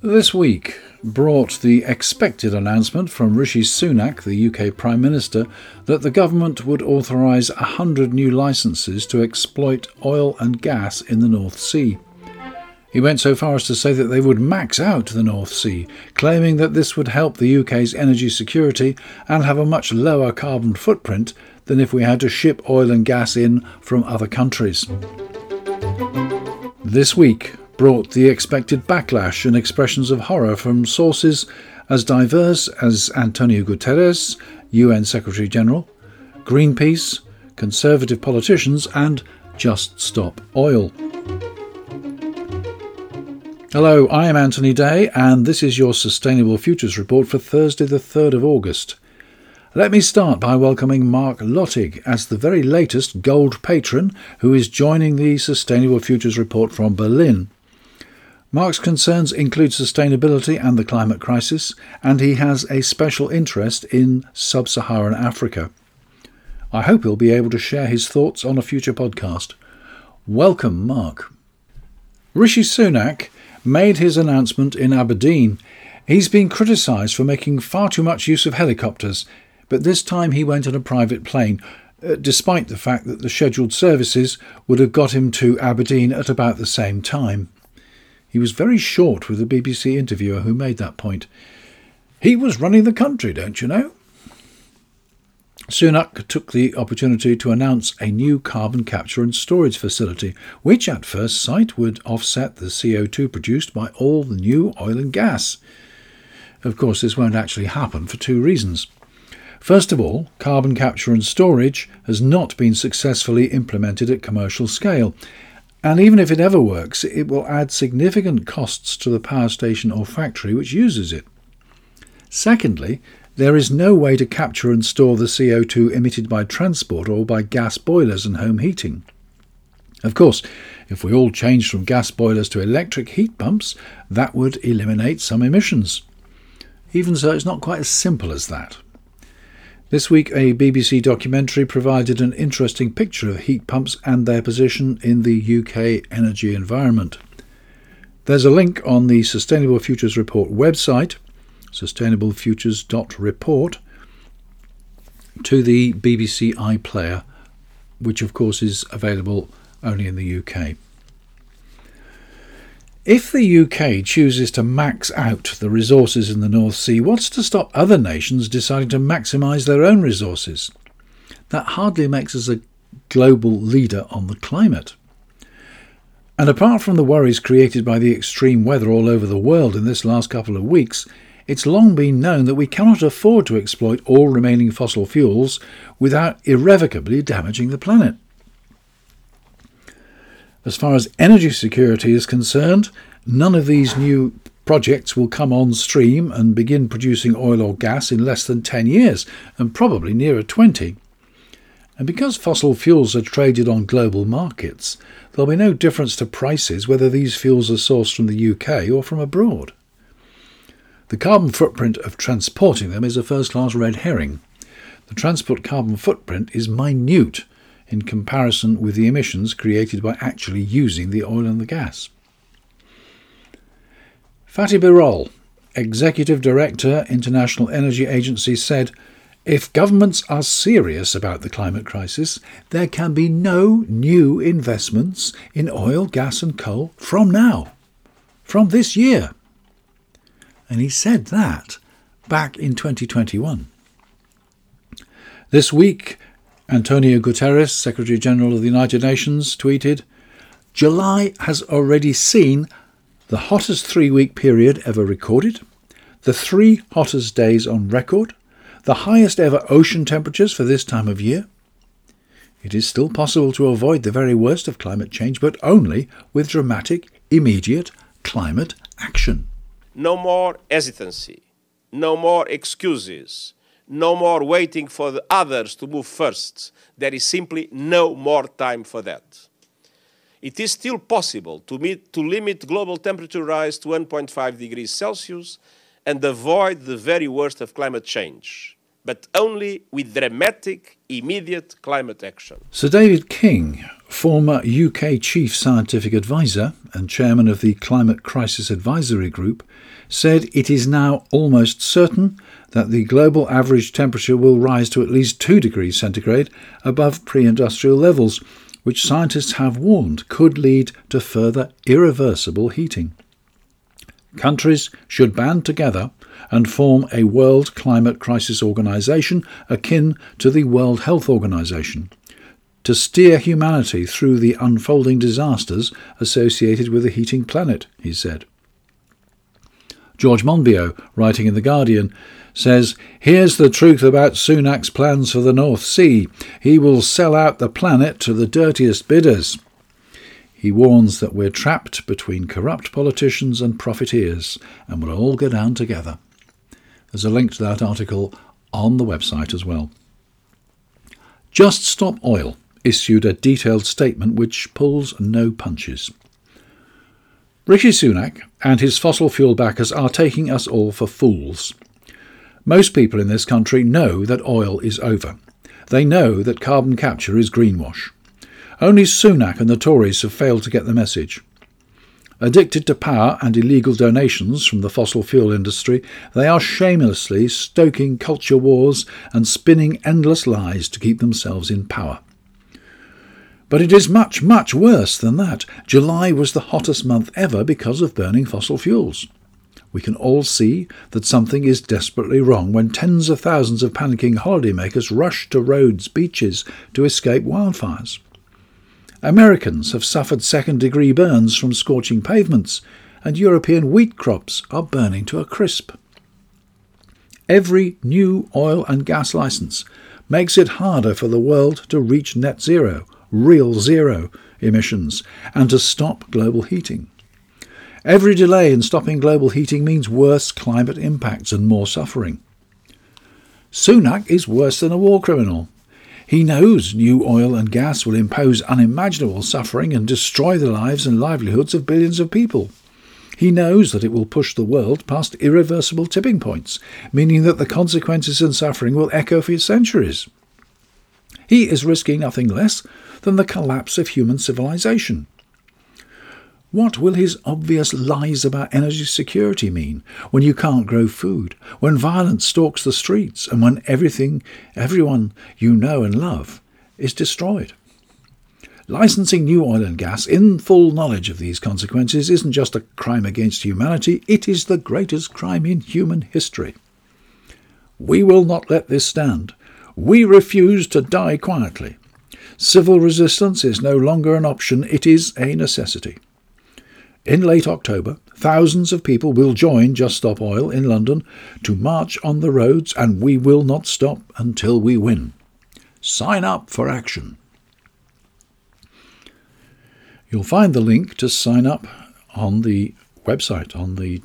This week brought the expected announcement from Rishi Sunak, the UK Prime Minister, that the government would authorise 100 new licences to exploit oil and gas in the North Sea. He went so far as to say that they would max out the North Sea, claiming that this would help the UK's energy security and have a much lower carbon footprint than if we had to ship oil and gas in from other countries. This week, brought the expected backlash and expressions of horror from sources as diverse as Antonio Guterres, UN Secretary General, Greenpeace, conservative politicians, and Just Stop Oil. Hello, I am Anthony Day, and this is your Sustainable Futures Report for Thursday, the 3rd of August. Let me start by welcoming Mark Lottig as the very latest gold patron who is joining the Sustainable Futures Report from Berlin. Mark's concerns include sustainability and the climate crisis, and he has a special interest in sub Saharan Africa. I hope he'll be able to share his thoughts on a future podcast. Welcome, Mark. Rishi Sunak made his announcement in Aberdeen. He's been criticised for making far too much use of helicopters, but this time he went on a private plane, uh, despite the fact that the scheduled services would have got him to Aberdeen at about the same time. He was very short with the BBC interviewer who made that point. He was running the country, don't you know? Sunak took the opportunity to announce a new carbon capture and storage facility, which at first sight would offset the CO2 produced by all the new oil and gas. Of course, this won't actually happen for two reasons. First of all, carbon capture and storage has not been successfully implemented at commercial scale, and even if it ever works, it will add significant costs to the power station or factory which uses it. Secondly, there is no way to capture and store the CO2 emitted by transport or by gas boilers and home heating. Of course, if we all changed from gas boilers to electric heat pumps, that would eliminate some emissions. Even so, it's not quite as simple as that. This week, a BBC documentary provided an interesting picture of heat pumps and their position in the UK energy environment. There's a link on the Sustainable Futures Report website, sustainablefutures.report, to the BBC iPlayer, which of course is available only in the UK. If the UK chooses to max out the resources in the North Sea, what's to stop other nations deciding to maximise their own resources? That hardly makes us a global leader on the climate. And apart from the worries created by the extreme weather all over the world in this last couple of weeks, it's long been known that we cannot afford to exploit all remaining fossil fuels without irrevocably damaging the planet. As far as energy security is concerned, none of these new projects will come on stream and begin producing oil or gas in less than 10 years, and probably nearer 20. And because fossil fuels are traded on global markets, there'll be no difference to prices whether these fuels are sourced from the UK or from abroad. The carbon footprint of transporting them is a first class red herring. The transport carbon footprint is minute in comparison with the emissions created by actually using the oil and the gas. Fatih Birol, Executive Director, International Energy Agency, said if governments are serious about the climate crisis, there can be no new investments in oil, gas, and coal from now, from this year. And he said that back in 2021. This week, Antonio Guterres, Secretary General of the United Nations, tweeted July has already seen the hottest three week period ever recorded, the three hottest days on record, the highest ever ocean temperatures for this time of year. It is still possible to avoid the very worst of climate change, but only with dramatic, immediate climate action. No more hesitancy, no more excuses no more waiting for the others to move first. There is simply no more time for that. It is still possible to, meet, to limit global temperature rise to 1.5 degrees Celsius and avoid the very worst of climate change. But only with dramatic, immediate climate action. Sir David King, former UK Chief Scientific Advisor and Chairman of the Climate Crisis Advisory Group, said it is now almost certain that the global average temperature will rise to at least 2 degrees centigrade above pre industrial levels, which scientists have warned could lead to further irreversible heating. Countries should band together and form a World Climate Crisis Organization akin to the World Health Organization to steer humanity through the unfolding disasters associated with a heating planet, he said. George Monbiot, writing in The Guardian, says, Here's the truth about Sunak's plans for the North Sea. He will sell out the planet to the dirtiest bidders. He warns that we're trapped between corrupt politicians and profiteers, and we'll all go down together. There's a link to that article on the website as well. Just Stop Oil issued a detailed statement which pulls no punches. Rishi Sunak and his fossil fuel backers are taking us all for fools. Most people in this country know that oil is over. They know that carbon capture is greenwash. Only Sunak and the Tories have failed to get the message. Addicted to power and illegal donations from the fossil fuel industry, they are shamelessly stoking culture wars and spinning endless lies to keep themselves in power. But it is much, much worse than that. July was the hottest month ever because of burning fossil fuels. We can all see that something is desperately wrong when tens of thousands of panicking holidaymakers rush to roads, beaches to escape wildfires. Americans have suffered second degree burns from scorching pavements, and European wheat crops are burning to a crisp. Every new oil and gas license makes it harder for the world to reach net zero, real zero emissions, and to stop global heating. Every delay in stopping global heating means worse climate impacts and more suffering. Sunak is worse than a war criminal. He knows new oil and gas will impose unimaginable suffering and destroy the lives and livelihoods of billions of people. He knows that it will push the world past irreversible tipping points, meaning that the consequences and suffering will echo for centuries. He is risking nothing less than the collapse of human civilization. What will his obvious lies about energy security mean when you can't grow food, when violence stalks the streets, and when everything, everyone you know and love, is destroyed? Licensing new oil and gas in full knowledge of these consequences isn't just a crime against humanity, it is the greatest crime in human history. We will not let this stand. We refuse to die quietly. Civil resistance is no longer an option, it is a necessity. In late October, thousands of people will join Just Stop Oil in London to march on the roads, and we will not stop until we win. Sign up for action. You'll find the link to sign up on the website, on the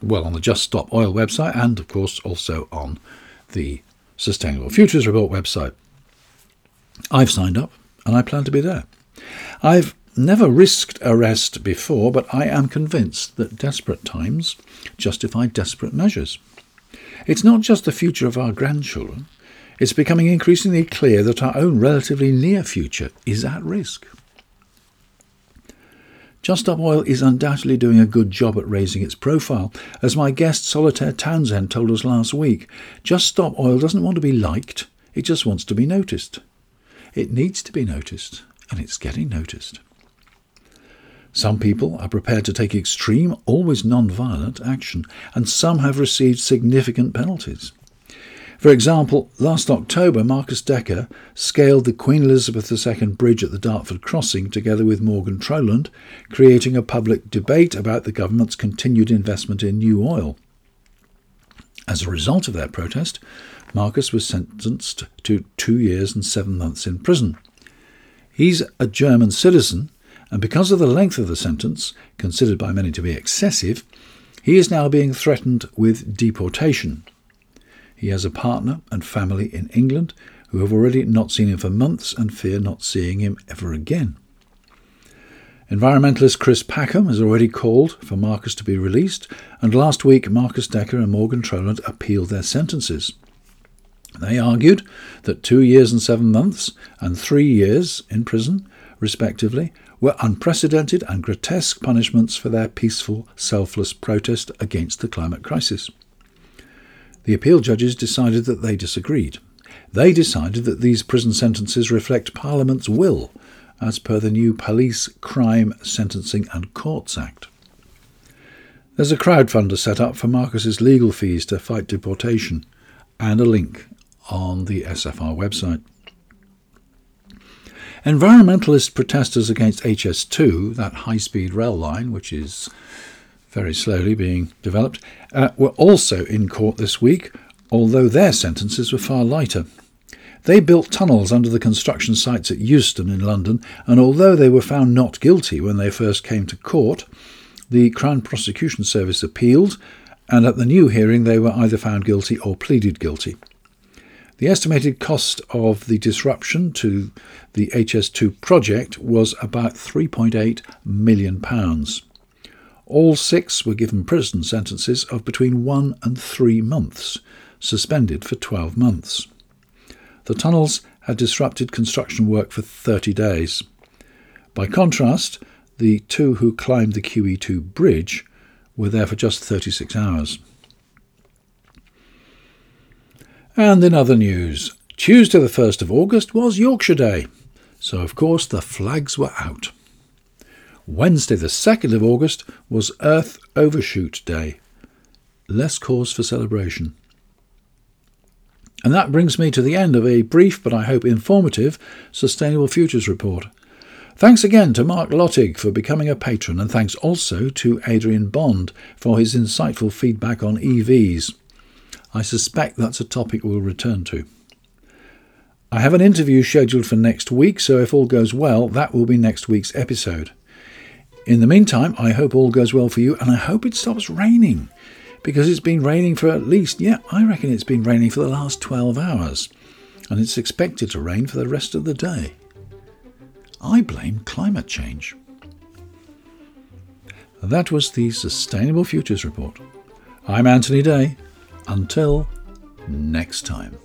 well, on the Just Stop Oil website, and of course also on the Sustainable Futures Report website. I've signed up, and I plan to be there. I've never risked arrest before, but I am convinced that desperate times justify desperate measures. It's not just the future of our grandchildren, it's becoming increasingly clear that our own relatively near future is at risk. Just Stop Oil is undoubtedly doing a good job at raising its profile. As my guest Solitaire Townsend told us last week, Just Stop Oil doesn't want to be liked, it just wants to be noticed. It needs to be noticed, and it's getting noticed. Some people are prepared to take extreme, always non violent action, and some have received significant penalties. For example, last October, Marcus Decker scaled the Queen Elizabeth II Bridge at the Dartford Crossing together with Morgan Trowland, creating a public debate about the government's continued investment in new oil. As a result of their protest, Marcus was sentenced to two years and seven months in prison. He's a German citizen and because of the length of the sentence, considered by many to be excessive, he is now being threatened with deportation. He has a partner and family in England who have already not seen him for months and fear not seeing him ever again. Environmentalist Chris Packham has already called for Marcus to be released, and last week Marcus Decker and Morgan Trowland appealed their sentences. They argued that two years and seven months and three years in prison, respectively, were unprecedented and grotesque punishments for their peaceful, selfless protest against the climate crisis. The appeal judges decided that they disagreed. They decided that these prison sentences reflect Parliament's will, as per the new Police, Crime, Sentencing and Courts Act. There's a crowdfunder set up for Marcus's legal fees to fight deportation, and a link on the SFR website. Environmentalist protesters against HS2, that high speed rail line, which is very slowly being developed, uh, were also in court this week, although their sentences were far lighter. They built tunnels under the construction sites at Euston in London, and although they were found not guilty when they first came to court, the Crown Prosecution Service appealed, and at the new hearing they were either found guilty or pleaded guilty. The estimated cost of the disruption to the HS2 project was about £3.8 million. All six were given prison sentences of between one and three months, suspended for 12 months. The tunnels had disrupted construction work for 30 days. By contrast, the two who climbed the QE2 bridge were there for just 36 hours. And in other news, Tuesday the 1st of August was Yorkshire Day, so of course the flags were out. Wednesday the 2nd of August was Earth Overshoot Day. Less cause for celebration. And that brings me to the end of a brief but I hope informative Sustainable Futures report. Thanks again to Mark Lottig for becoming a patron, and thanks also to Adrian Bond for his insightful feedback on EVs. I suspect that's a topic we'll return to. I have an interview scheduled for next week, so if all goes well, that will be next week's episode. In the meantime, I hope all goes well for you, and I hope it stops raining, because it's been raining for at least, yeah, I reckon it's been raining for the last 12 hours, and it's expected to rain for the rest of the day. I blame climate change. That was the Sustainable Futures Report. I'm Anthony Day. Until next time.